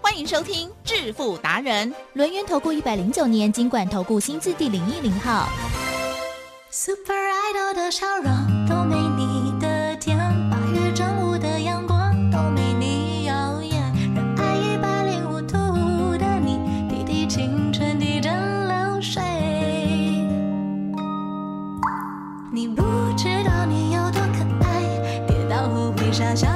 欢迎收听致富达人，轮源投顾一百零九年金管投顾新字第零一零号。Super Idol 的笑容都没你的甜，八月正午的阳光都没你耀眼。热爱一百零五度的你，滴滴青春滴着流水。你不知道你有多可爱，跌倒后会傻笑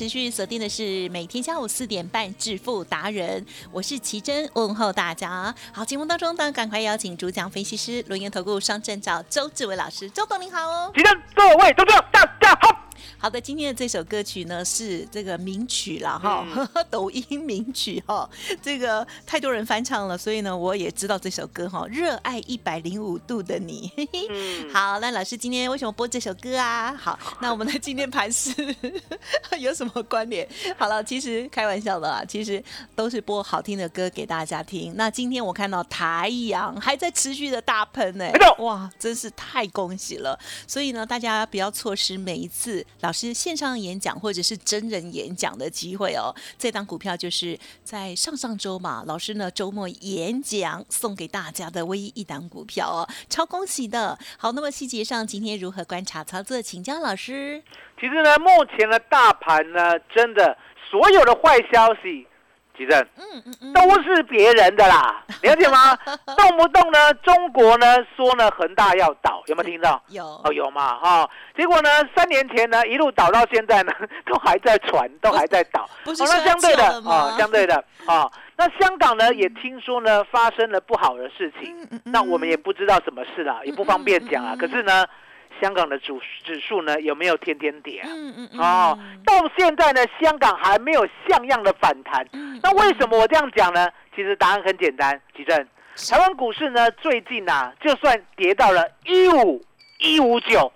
持续锁定的是每天下午四点半致富达人，我是奇珍，问候大家。好，节目当中呢，赶快邀请主讲分析师轮研投顾双证照周志伟老师，周董您好哦。奇珍各位听众大家好。好的，今天的这首歌曲呢是这个名曲了哈，嗯 抖音名曲哈，这个太多人翻唱了，所以呢我也知道这首歌哈，热爱一百零五度的你。嘿嘿嗯 好，那老师今天为什么播这首歌啊？好，那我们的今天盘是有什么关联？好了，其实开玩笑的啦，其实都是播好听的歌给大家听。那今天我看到太阳还在持续的大喷呢、没错哇，真是太恭喜了！所以呢，大家不要错失每一次老师线上演讲或者是真人演讲的机会哦。这档股票就是在上上周嘛，老师呢周末演讲送给大家的唯一一档股票哦，超恭喜的。好，那么细节上今天如何观察操作，请教老师。其实呢，目前的大盘呢，真的所有的坏消息，嗯嗯嗯，都是别人的啦，了解吗？动不动呢，中国呢说呢恒大要倒，有没有听到？有。哦，有嘛哈、结果呢，三年前呢，一路倒到现在呢，都还在传，都还在倒。哦，不是相对的啊、相对的啊、那香港呢也听说呢发生了不好的事情，嗯嗯嗯那我们也不知道什么事啦，也不方便讲啊。可是呢，香港的指指数呢有没有天天跌啊？嗯嗯嗯哦，到现在呢，香港还没有像样的反弹。嗯那为什么我这样讲呢？其实答案很简单，吉正，台湾股市呢最近啊，就算跌到了一五一五九，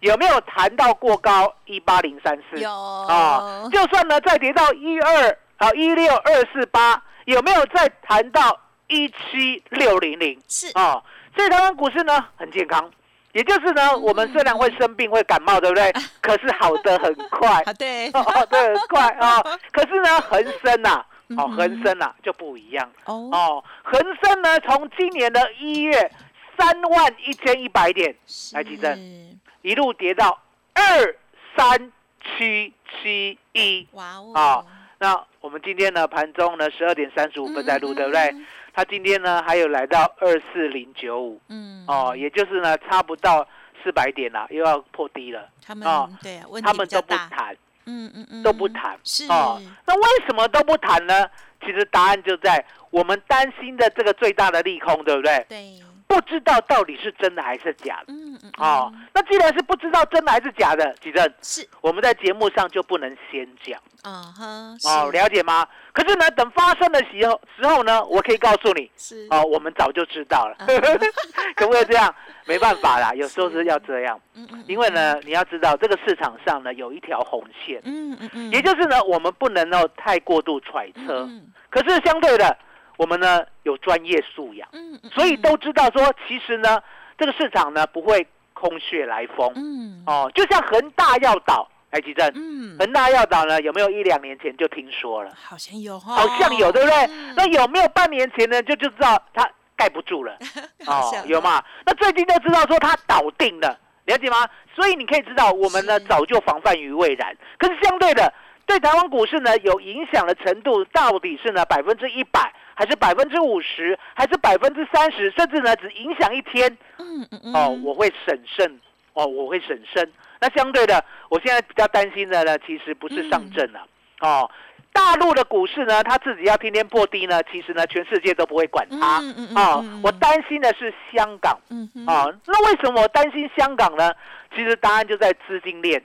有没有弹到过高一八零三四？有啊，就算呢再跌到一二啊一六二四八，有没有再弹到一七六零零？是啊，所以台湾股市呢很健康，也就是呢，嗯我们虽然会生病会感冒，对不对？可是好的很快，啊，对，哦，对，很快啊。可是呢，恒生呐，哦，恒生呐就不一样哦，哦。恒生呢，从今年的一月三万一千一百点来提升一路跌到二三七七一。哇哦，啊那我们今天呢，盘中呢十二点三十五分在录，嗯对不对？？它今天呢还有来到二四零九五嗯，哦，也就是呢差不到四百点啦，又要破低了。他们哦对啊，他们都不谈，嗯嗯嗯，都不谈是哦。那为什么都不谈呢？其实答案就在我们担心的这个最大的利空，对不对？对，不不知道到底是真的还是假的。嗯嗯，哦，那既然是不知道真的还是假的，举证，是，我们在节目上就不能先讲。啊哈，哦，了解吗？可是呢，等发生的时候时候呢，我可以告诉你，是，哦，我们早就知道了，啊 可不可以这样？没办法啦，有时候是要这样，嗯嗯，因为呢，你要知道这个市场上呢有一条红线，嗯嗯嗯，也就是呢，我们不能够太过度揣测。嗯。可是相对的，我们呢有专业素养，嗯嗯，所以都知道说，其实呢，这个市场呢不会空穴来风嗯哦。就像恒大要倒，哎，吉正，嗯，恒大要倒呢，有没有一两年前就听说了？好像有哈，好像有，对不对？嗯那有没有半年前呢？就就知道它盖不住了 哦有吗？那最近就知道说它倒定了，了解吗？所以你可以知道，我们呢早就防范于未然。可是相对的，对台湾股市呢有影响的程度到底是呢百分之一百，还是百分之五十，还是百分之三十，甚至呢只影响一天？嗯嗯嗯，哦，我会审慎，哦，我会审慎。那相对的，我现在比较担心的呢，其实不是上证了，哦，大陆的股市呢，它自己要天天破低呢，其实呢，全世界都不会管它，嗯嗯嗯哦我担心的是香港，哦，那为什么我担心香港呢？其实答案就在资金链。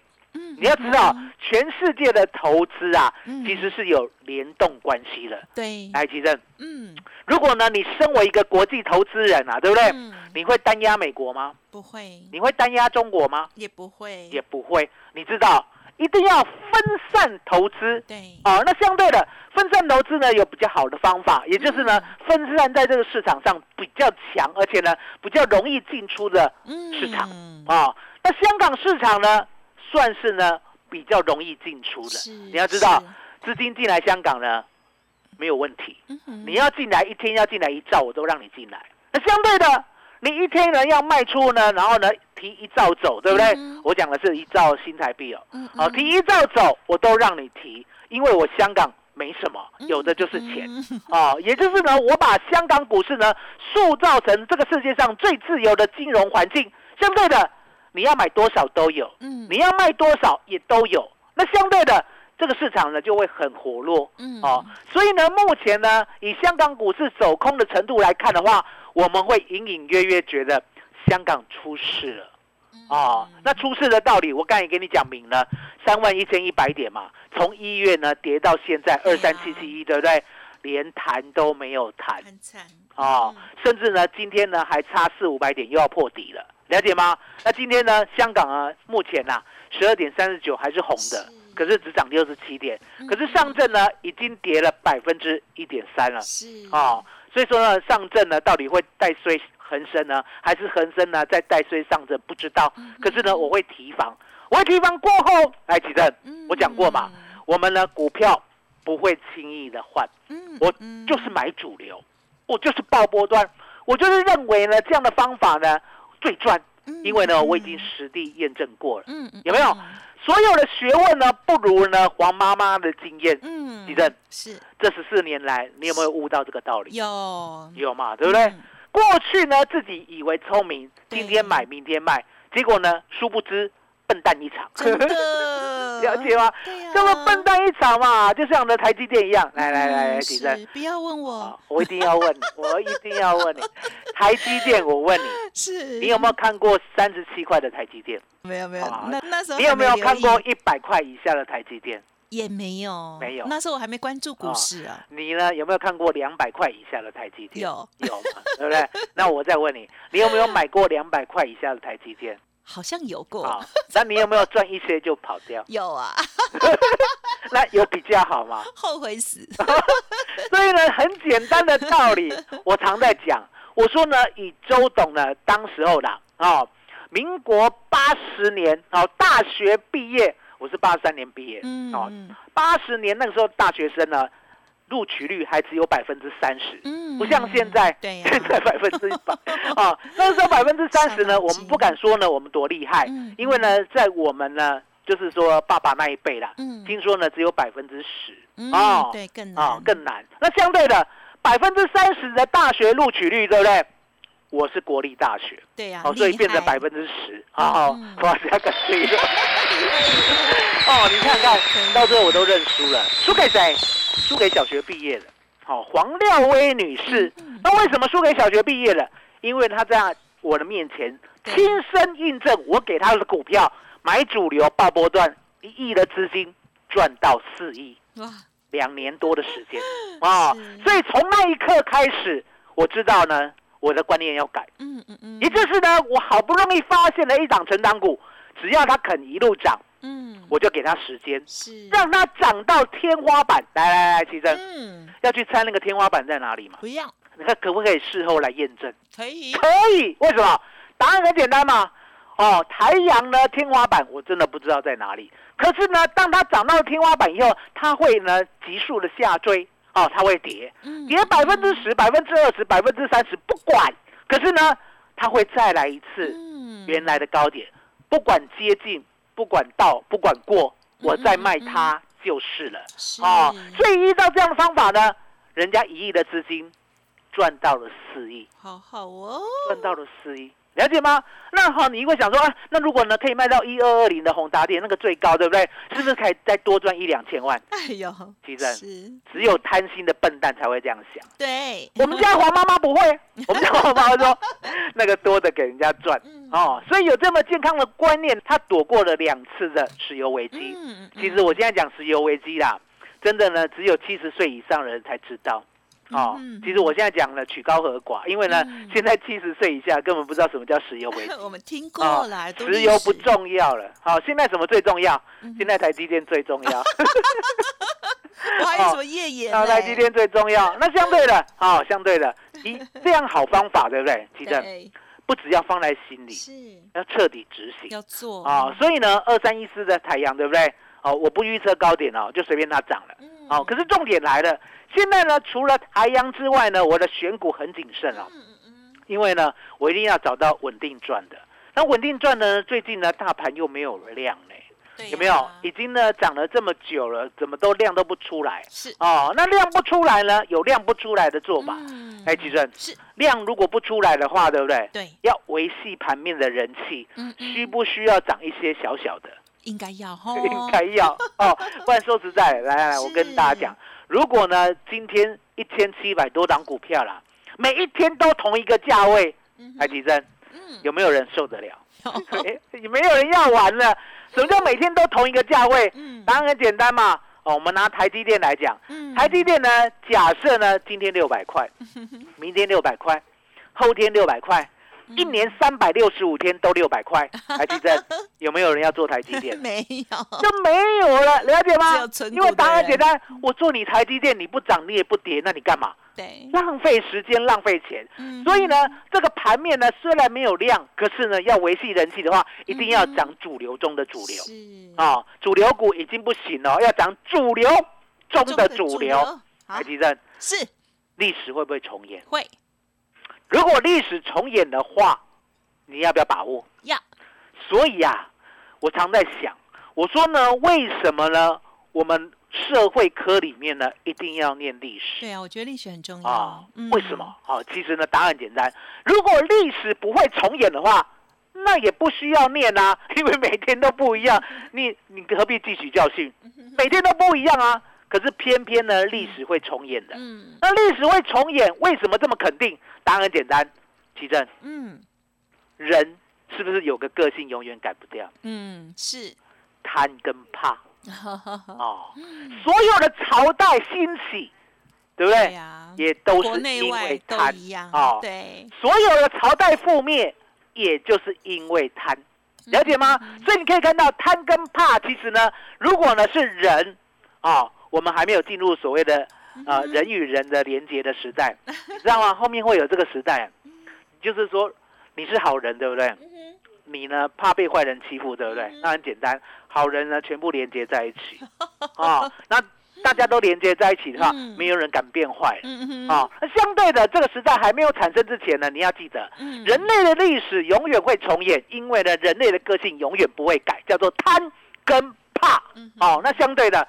嗯你要知道，全世界的投资啊，嗯其实是有联动关系的。对，来，吉正，嗯，如果呢，你身为一个国际投资人啊，对不对？嗯你会单压美国吗？不会，你会单压中国吗？也不会，也不会。你知道，一定要分散投资。对，哦，那相对的分散投资呢，有比较好的方法，也就是呢，分散在这个市场上比较强，而且呢比较容易进出的嗯市场啊。那香港市场呢，算是呢比较容易进出的。你要知道，资金进来香港呢没有问题，嗯你要进来一天要进来一兆，我都让你进来。那相对的，你一天呢要卖出呢，然后呢提一兆走，对不对？嗯我讲的是一兆新台币哦。嗯好，提一兆走，我都让你提，因为我香港没什么，嗯有的就是钱。哦，也就是呢，我把香港股市呢塑造成这个世界上最自由的金融环境。相对的，你要买多少都有，嗯你要卖多少也都有。那相对的，这个市场呢就会很活络。嗯哦，所以呢，目前呢，以香港股市走空的程度来看的话，我们会隐隐约约觉得香港出事了。哦，那出事的道理，我刚才也跟你讲明了，三万一千一百点嘛，从一月呢跌到现在二三七七一，对不对？连谈都没有谈很惨哦，甚至呢今天呢还差四五百点又要破底了，了解吗？那今天呢香港啊目前呐十二点三十九还是红的是，可是只涨六十七点，嗯可是上证呢已经跌了百分之一点三了。是哦，所以说呢，上证呢到底会带衰恒生呢，还是恒生呢在带衰上证？不知道。嗯可是呢，我会提防，我会提防过后，来启正，我讲过嘛，我们呢股票不会轻易的换，嗯我就是买主流，我就是爆波段，我就是认为呢这样的方法呢最赚，因为呢我已经实地验证过了。嗯嗯有没有？所有的学问呢，不如呢黄妈妈的经验。嗯地震是。这十四年来，你有没有悟到这个道理？有。有嘛，对不对？嗯过去呢，自己以为聪明，今天买，明天卖，结果呢，殊不知笨蛋一场。了解吗？这么笨蛋一场嘛，就像我们的台积电一样。来来来，嗯提正是不要问我啊，我一定要问你，我一定要问你，台积电，我问你，是你有没有看过三十七块的台积电？没有没有啊那那时候你有没有看过一百块以下的台积电？也没有没有那时候我还没关注股啊市啊你呢有没有看过两百块以下的台积电？有有嘛，对不对？那我再问你，你有没有买过两百块以下的台积电？好像有过啊，那你有没有赚一些就跑掉？有啊 那有比较好吗？后悔死所以呢，很简单的道理，我常在讲。我说呢，以周董呢，当时候啦，哦，民国八十年哦，大学毕业，我是八三年毕业，哦，嗯哦八十年那个时候大学生呢，录取率还只有百分之三十，嗯不像现在，现在百分之一百。啊，那时候百分之三十呢，我们不敢说呢，我们多厉害嗯，因为呢，在我们呢，就是说爸爸那一辈啦，嗯。听说呢只有百分之十。嗯哦，对更啊难更难。那相对的百分之三十的大学录取率，对不对？我是国立大学，对呀哦，所以变成百分之十，哦嗯，我是要跟谁的？哦，你看看，到最后我都认输了，输给谁？输给小学毕业的，好、黄廖薇女士。嗯那为什么输给小学毕业了？因为她在我的面前亲身印证，我给她的股票买主流爆波段一亿的资金赚到四亿，哇，两年多的时间。啊、是。所以从那一刻开始，我知道呢，我的观念要改。嗯嗯嗯，也就是呢，我好不容易发现了一档成长股，只要它肯一路涨，嗯，我就给他时间，是让他涨到天花板。来来来，奇珍，嗯，要去猜那个天花板在哪里嘛？不要你看可不可以事后来验证？可以，可以，为什么？答案很简单嘛。哦，太阳呢天花板我真的不知道在哪里。可是呢，当它涨到天花板以后，它会呢急速的下坠，哦，它会跌，嗯跌百分之十、百分之二十、百分之三十，不管。可是呢，它会再来一次嗯原来的高点，不管接近，不管到，不管过，我再卖它就是了。是哦，所以依照这样的方法呢，人家一亿的资金赚到了四亿。好好哦，赚到了四亿，了解吗？那好，你会想说啊，那如果呢可以卖到一二二零的宏达电那个最高，对不对？是不是可以再多赚一两千万？哎呦，其实，只有贪心的笨蛋才会这样想。对，我们家黄妈妈不会，我们家黄妈妈说那个多的给人家赚嗯哦，所以有这么健康的观念，她躲过了两次的石油危机。嗯，其实我现在讲石油危机啦，真的呢，只有七十岁以上的人才知道。哦嗯，其实我现在讲了曲高和寡，因为呢，嗯现在七十岁以下根本不知道什么叫石油危机。我们听过哦啦，读石油不，重要了。好，现在什么最重要？嗯现在台积电最重要。我还有什么页岩啊，台积电最重要。那相对的，好，相对的，一这样好方法，对不对？其正，不只要放在心里，是要彻底执行要做啊。所以呢，二三一四的太阳，对不对？哦，我不预测高点哦，就随便它涨了。嗯哦，可是重点来了，现在呢，除了台阳之外呢，我的选股很谨慎哦，嗯嗯嗯，因为呢，我一定要找到稳定赚的。那稳定赚呢，最近呢，大盘又没有量呢。对有没有？已经呢涨了这么久了，怎么都量都不出来是哦？那量不出来呢，有量不出来的做法。嗯哎，吉正，是量如果不出来的话，对不对？对，要维系盘面的人气，嗯嗯需不需要涨一些小小的？应该要哈，应该要哦，不然说实在的，来来来，我跟大家讲，如果呢今天一千七百多档股票啦，每一天都同一个价位，嗯哎，吉正，嗯有没有人受得了？有 哎，没有人要玩了。什么叫每天都同一个价位？嗯答案很简单嘛。哦，我们拿台积电来讲，嗯台积电呢，假设呢今天六百块，明天六百块，后天六百块，嗯一年三百六十五天都六百块，台积电有没有人要做台积电？没有，就没有了，了解只吗因为答案简单，我做你台积电，你不涨你也不跌，那你干嘛？对，浪费时间，浪费钱。嗯所以呢，这个盘面呢虽然没有量，可是呢要维系人气的话，一定要涨主流中的主流。是啊、主流股已经不行了，要涨主流中的主流。台积电是历史会不会重演？会如果历史重演的话，你要不要把握？要所以啊，我常在想，我说呢，为什么呢？我们社会科里面呢，一定要念历史对啊，我觉得历史很重啊要，？嗯为什么？啊，其实呢，答案简单。如果历史不会重演的话，那也不需要念啊，因为每天都不一样，你你何必汲取教训？每天都不一样啊。可是偏偏呢，历史会重演的。嗯那历史会重演，为什么这么肯定？答案很简单，奇正，嗯人是不是有个个性永远改不掉？嗯是，贪跟怕 哦。所有的朝代兴起，对不对？也都是因为贪哦。对，所有的朝代覆灭，也就是因为贪，了解吗？所以你可以看到贪跟怕，其实呢，如果呢是人啊、我们还没有进入所谓的呃人与人的连接的时代，你知道吗？后面会有这个时代，就是说你是好人，对不对？你呢怕被坏人欺负，对不对？那很简单，好人呢全部连接在一起，哦，那大家都连接在一起的话，嗯。没有人敢变坏。啊、那相对的，这个时代还没有产生之前呢，你要记得，嗯。人类的历史永远会重演，因为呢，人类的个性永远不会改，叫做贪跟怕。嗯哦，那相对的，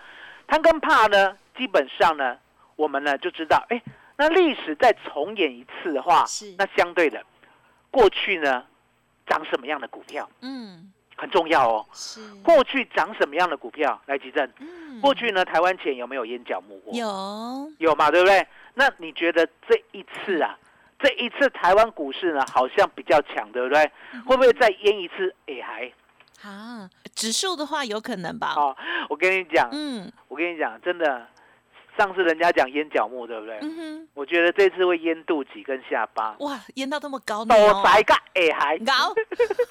贪跟怕呢，基本上呢，我们呢就知道，哎，那历史再重演一次的话是，那相对的，过去呢涨什么样的股票嗯很重要哦。是，过去涨什么样的股票来急震？嗯过去呢，台湾前有没有眼角木过？有有嘛，对不对？那你觉得这一次啊，这一次台湾股市呢好像比较强，对不对？会不会再淹一次？也还啊，指数的话有可能吧？哦，我跟你讲，嗯。我跟你讲，真的，上次人家讲淹脚木，对不对？嗯哼，我觉得这次会淹肚脐跟下巴，哇，淹到这么高呢、都哦，塞个也还。高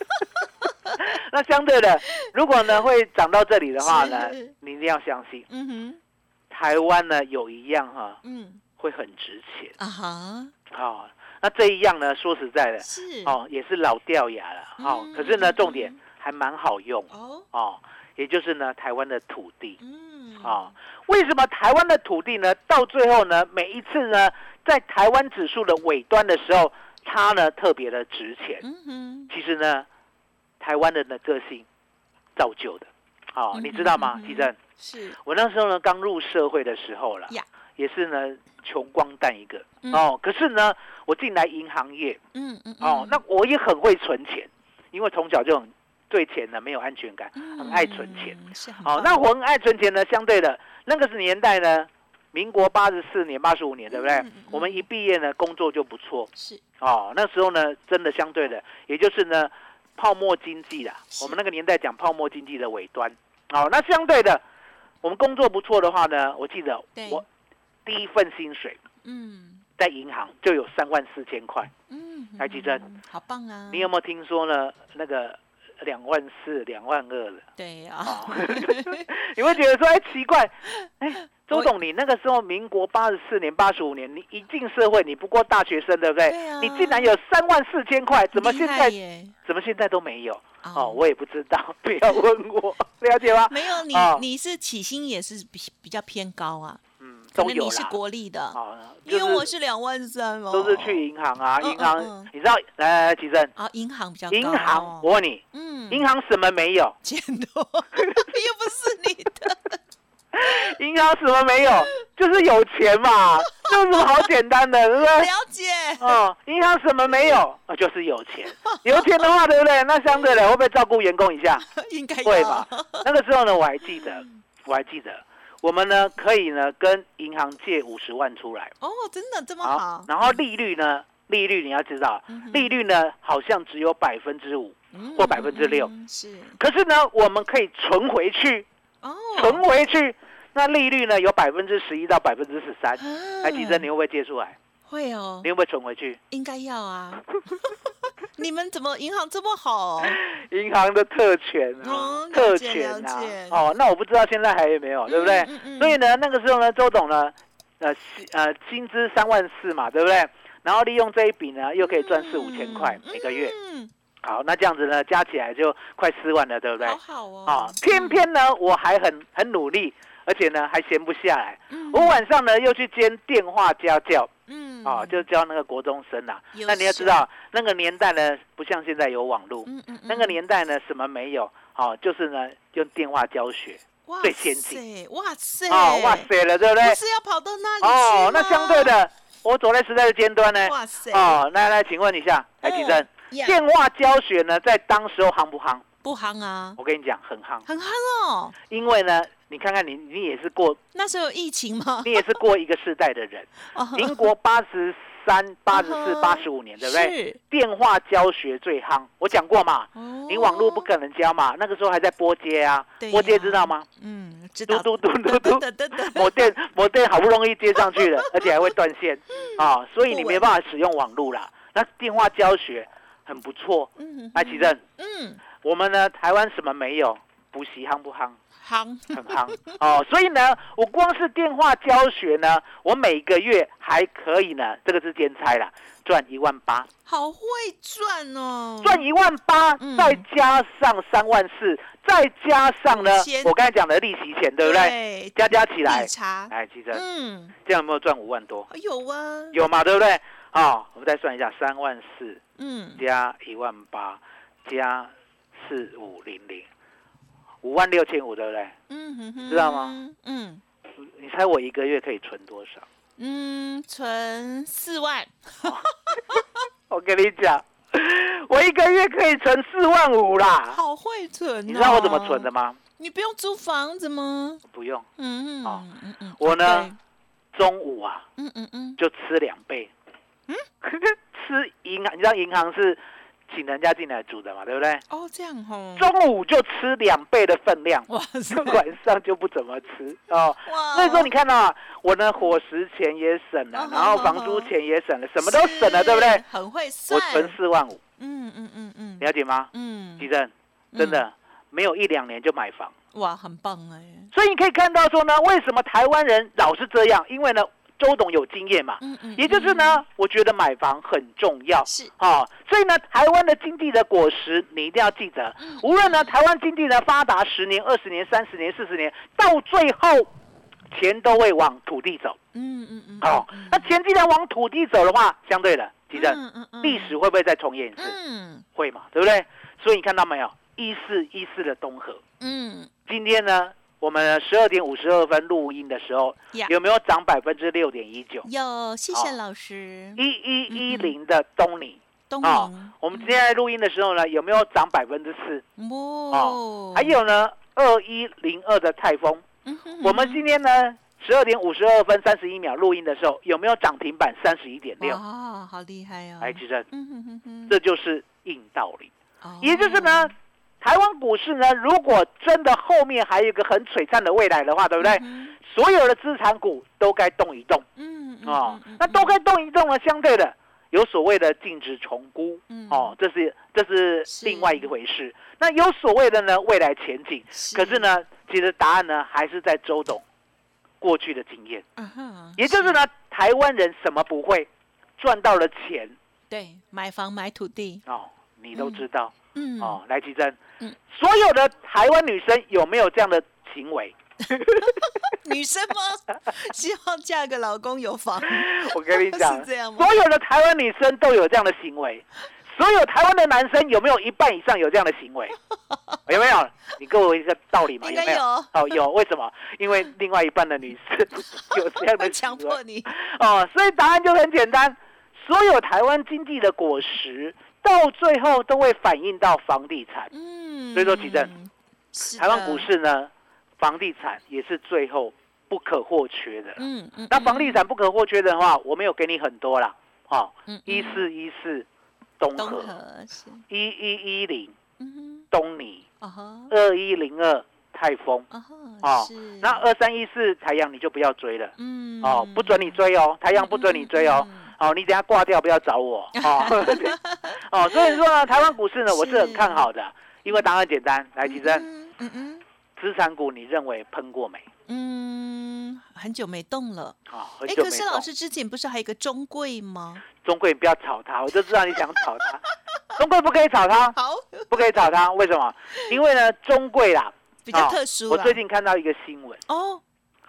那相对的，如果呢会涨到这里的话呢，你一定要相信，嗯哼，台湾呢有一样哈、嗯。会很值钱。啊哈，哦。那这一样呢，说实在的是。哦，也是老掉牙了哦。嗯可是呢，嗯重点嗯还蛮好用哦，哦，也就是呢台湾的土地嗯啊、为什么台湾的土地呢？到最后呢，每一次呢，在台湾指数的尾端的时候，它呢特别的值钱。嗯哼，其实呢，台湾人的个性造就的。哦，嗯你知道吗奇正？是我那时候呢刚入社会的时候了呀，也是呢穷光蛋一个嗯哦。可是呢，我进来银行业嗯嗯哦，嗯那我也很会存钱，因为从小就很对钱呢没有安全感，很爱存钱。嗯哦，那我很爱存钱呢，相对的那个是年代呢，民国八十四年、八十五年，对不对？嗯嗯嗯我们一毕业呢，工作就不错是哦。那时候呢，真的相对的，也就是呢，泡沫经济啦。我们那个年代讲泡沫经济的尾端。哦，那相对的，我们工作不错的话呢，我记得我第一份薪水嗯在银行就有三万四千块。嗯，台积电嗯好棒啊！你有没有听说呢？那个两万四、两万二了？对啊，哦，你会觉得说，哎，奇怪，哎，周董，你那个时候民国八十四年、八十五年，你一进社会，你不过大学生，对不对？对啊你竟然有三万四千块，怎么厉现在怎么现在都没有？哦哦，我也不知道，不要问我，了解吗？没有你哦，你是起薪也是比比较偏高啊，都有能你是啦。国立的，哦，因为我是两万三哦，都是去银行啊，嗯银行嗯嗯，你知道？来来来，吉正，啊，银行比较高银行，我问你，嗯，银行什么没有？钱多，又不是你的，银行什么没有？就是有钱嘛，这有什么好简单的，对不对？了解，哦，银行什么没有？啊，就是有钱。有钱的话，对不对？那相对的会不会照顾员工一下？应该会吧？那个时候呢，我还记得，我还记得，我们呢可以呢跟银行借五十万出来，哦，真的这么好，然后利率呢，利率你要知道嗯，利率呢好像只有百分之五，嗯或百分之六嗯是可是呢，我们可以存回去，哦，存回去，那利率呢有百分之十一到百分之十三。啊哎，吉珍，你会不会借出来？会哦你，会不会存回去？应该要啊。你们怎么银行这么好？银行的特权啊特解权啊，哦，那我不知道现在还有没有，对不对？嗯嗯嗯所以呢，那个时候呢，周董呢，呃，薪呃，薪资三万四嘛，对不对？然后利用这一笔呢，又可以赚四五千块嗯每个月。嗯，好，那这样子呢，加起来就快四万了，对不对？好好哦。啊，偏偏呢，我还很很努力，而且呢，还闲不下来。嗯我晚上呢，又去兼电话家教，嗯啊，就教那个国中生啊。那你要知道，那个年代呢，不像现在有网络，嗯嗯那个年代呢，什么没有？哦，就是呢，用电话教学。最先进，哇塞，哦，哇塞了，对不对不？是要跑到那里哦，那相对，的，我走在时代的尖端呢。哇塞，哦，来来，请问一下，来，提正，呀电话教学呢，在当时候夯不夯？不夯啊，我跟你讲，很夯，很夯哦。因为呢，你看看你，你也是过，那时候有疫情吗？你也是过一个世代的人，哦。民国八十三、八十四、嗯八十五年，对不对？是，电话教学最夯，我讲过嘛，哦。你网络不可能教嘛，那个时候还在拨接啊。对，拨接知道吗？嗯，知道。嘟嘟嘟嘟嘟，电 某电好不容易接上去了，而且还会断线。啊，所以你没办法使用网络啦。那电话教学很不错，嗯，来，奇正，嗯，我们呢台湾什么没有？补习夯不夯？夯，很夯哦，所以呢，我光是电话教学呢，我每个月还可以呢，这个是兼差啦，赚一万八，好会赚哦，赚一万八嗯，再加上三万四，再加上呢，我刚才讲的利息钱，对不对？对？加加起来哎，其实嗯，这样有没有赚五万多？有啊，有嘛，对不对？好，我们再算一下，三万四嗯，加一万八加四五零零，五万六千五，对不对？嗯哼哼，知道吗？嗯你猜我一个月可以存多少？嗯，存四万，我跟你讲，我一个月可以存四万五啦。好会存、哦。你知道我怎么存的？吗？你不用租房子吗？不用，嗯哦嗯嗯嗯，我呢中午啊，嗯嗯嗯，就吃两倍，吃银行，你知道银行是请人家进来煮的嘛，对不对？哦，这样哦，中午就吃两倍的分量，哇，晚上就不怎么吃哦。哇所以说你看到啊，我呢伙食钱也省了哦，然后房租钱也省了，什么都省了，对不对？是？很会我，存四万五，嗯嗯嗯嗯了解吗？嗯吉正，真的没有一两年就买房，哇，很棒哎，所以你可以看到说呢，为什么台湾人老是这样？因为呢，周董有经验嘛，嗯嗯，也就是呢，我觉得买房很重要。是啊、所以呢，台湾的经济的果实你一定要记得。嗯无论呢，台湾经济呢发达十年、二十年、三十年、四十年，到最后钱都会往土地走。嗯嗯嗯，哦，那钱既然往土地走的话，相对的，记得历史会不会再重演一次？嗯会嘛，对不对？所以你看到没有，一四一四的东河，嗯今天呢，我们十二点五十二分录音的时候，呀，有没有涨百分之六点一九？有，谢谢哦。老师，一一一零的东尼。东哦明，我们今天在录音的时候呢，有没有涨百分之四？哦，还有呢，二一零二的泰丰，嗯哼，我们今天呢十二点五十二分三十一秒录音的时候，有没有涨停板三十一点六？哦，好厉害哦，来，其实嗯哼哼哼，这就是硬道理。哦。也就是呢，台湾股市呢，如果真的后面还有一个很璀璨的未来的话，对不对？嗯所有的资产股都该动一动。嗯嗯哦嗯嗯，那都该动一动了，相对的有所谓的净值重估。嗯。哦，这是这是是。另外一个回事。那有所谓的呢未来前景，可是，呢，其实答案呢还是在周董过去的经验，嗯哼也就是呢，台湾人什么不会，赚到了钱。对，买房买土地，哦，你都知道。嗯，哦，来吉珍，嗯所有的台湾女生有没有这样的行为？女生吗？希望嫁个老公有房，我跟你讲 是，这样吗？所有的台湾女生都有这样的行为，所有台湾的男生有没有一半以上有这样的行为？有没有？你给我一个道理嘛？有没有？哦，有，为什么？因为另外一半的女生有这样的强迫你，哦，所以答案就很简单，所有台湾经济的果实，到最后都会反映到房地产。嗯，所以说其实台湾股市呢，房地产也是最后不可或缺的。嗯嗯，那房地产不可或缺的话，我们有给你很多啦，哦，嗯一四一四东东河，一一一零嗯东尼，二一零二泰丰，哦，那二三一四台阳你就不要追了，嗯。哦，不准你追哦，台阳不准你追哦，嗯，哦，你等下挂掉不要找我，哦，哦，所以说呢，台湾股市呢，我是很看好的，因为答案简单，来，其实嗯嗯嗯资产股你认为喷过没？嗯，很久没动了。啊、很哎，可是老师之前不是还有一个中贵吗？中贵不要炒它，我就知道你想炒它。中贵不可以炒它，好，不可以炒它，为什么？因为呢，中贵啦，比较哦特殊啦我最近看到一个新闻，哦，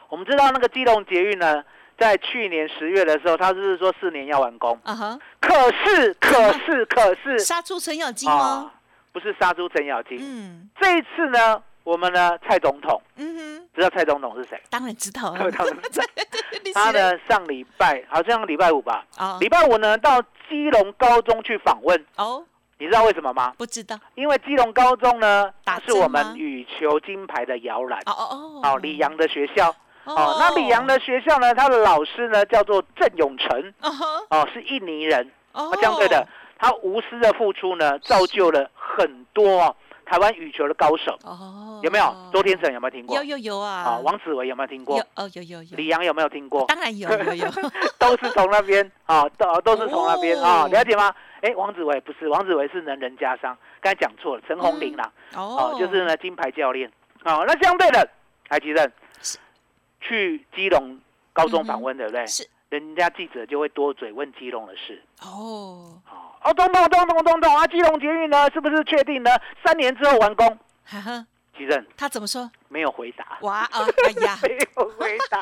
我们知道那个基隆捷运呢，在去年十月的时候，他是说四年要完工，啊哈，可是，可是，可是，杀出程咬金吗？啊不是杀出程咬金。嗯。这一次呢，我们呢，蔡总统。嗯哼，知道蔡总统是谁？当然知道啊。他呢上礼拜好像礼拜五吧，哦。礼拜五呢到基隆高中去访问，哦，你知道为什么吗？不知道。因为基隆高中呢，它是我们羽球金牌的摇篮。哦哦。哦，李阳的学校哦。那李阳的学校呢，他的老师呢叫做郑永成哦是印尼人哦哦，相对的，他无私的付出呢，造就了很多哦台湾羽球的高手，哦，有没有？周天成有没有听过有？有有啊啊，王子维有没有听过有？哦有有有，李阳有没有听过？当然有有有 都是从那边啊，都都是从那边啊，哦了解吗？哎，王子维不是，王子维是能人加商，刚才讲错了，陈红林啦。哦哦，就是呢金牌教练。哦，那相对的，台积电是去基隆高中访问，对不对？是人家记者就会多嘴问基隆的事。哦，哦，哦，东东东东东东啊，基隆捷运呢是不是确定呢？三年之后完工？哈哈，其正他怎么说？没有回答。哇啊，哎呀，没有回答，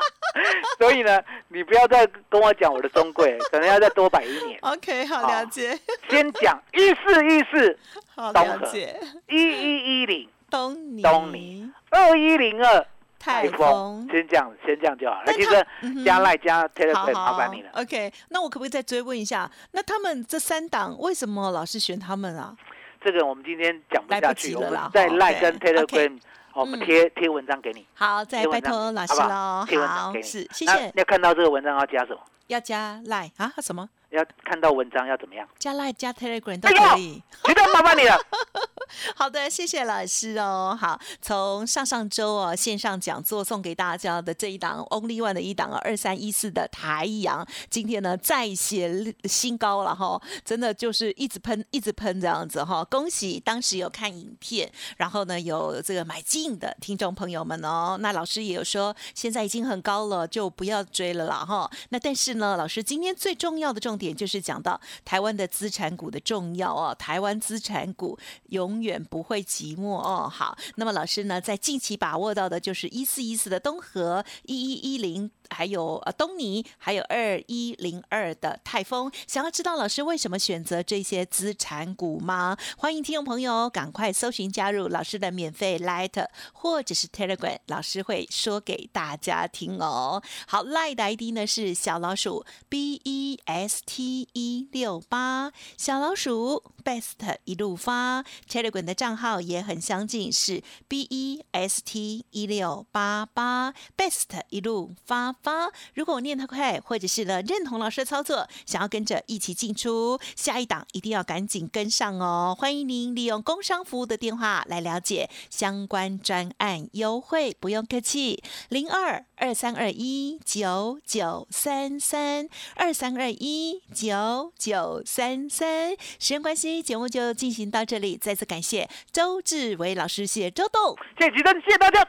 所以呢，你不要再跟我讲我的中贵，可能要再多摆一年。OK，好哦了解，先讲一四一四了解。一一一零东尼，东尼二一零二泰风丰，，先这样，先这样就好。来，但他其实加赖加 Telegram 好麻烦你了。OK，那我可不可以再追问一下？那他们这三档为什么老是选他们啊？这个我们今天讲不下去，了在哈赖跟 Telegram，哦我们嗯贴贴文章给你。好，再拜托老师喽。贴文章好，给你。是谢那谢。要看到这个文章要加什么？要加 Line 啊？什么？要看到文章要怎么样？加 Line 加 Telegram 都可以。觉得麻烦你了。好的，谢谢老师哦。好，从上上周哦线上讲座送给大家的这一档 Only One 的一档二三一四的台阳，今天呢再写新高了哈，真的就是一直喷一直喷这样子哈。恭喜当时有看影片，然后呢有这个买进的听众朋友们哦。那老师也有说，现在已经很高了，就不要追了啦哈。那但是呢，老师今天最重要的重点就是讲到台湾的资产股的重要哦，台湾资产股永远不会寂寞哦。好，那么老师呢，在近期把握到的就是一四一四的东河，一一一零。还有呃东尼，还有二一零二的泰丰，想要知道老师为什么选择这些资产股吗？欢迎听众朋友赶快搜寻加入老师的免费 Light 或者是 Telegram，老师会说给大家听哦。好，Light 的 ID 呢是小老鼠 B E S T 一六八，小老鼠 Best 一路发，Telegram 的账号也很相近，是 B E S T 一六八八，Best 一路发发。如果我念太快，或者是呢认同老师的操作，想要跟着一起进出下一档，一定要赶紧跟上哦。欢迎您利用工商服务的电话来了解相关专案优惠，不用客气，零二二三二一九九三三二三二一九九三三。时间关系，节目就进行到这里，再次感谢周志伟老师，谢谢周董。谢谢吉，谢谢大家，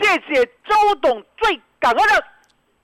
谢谢周董，最感恩的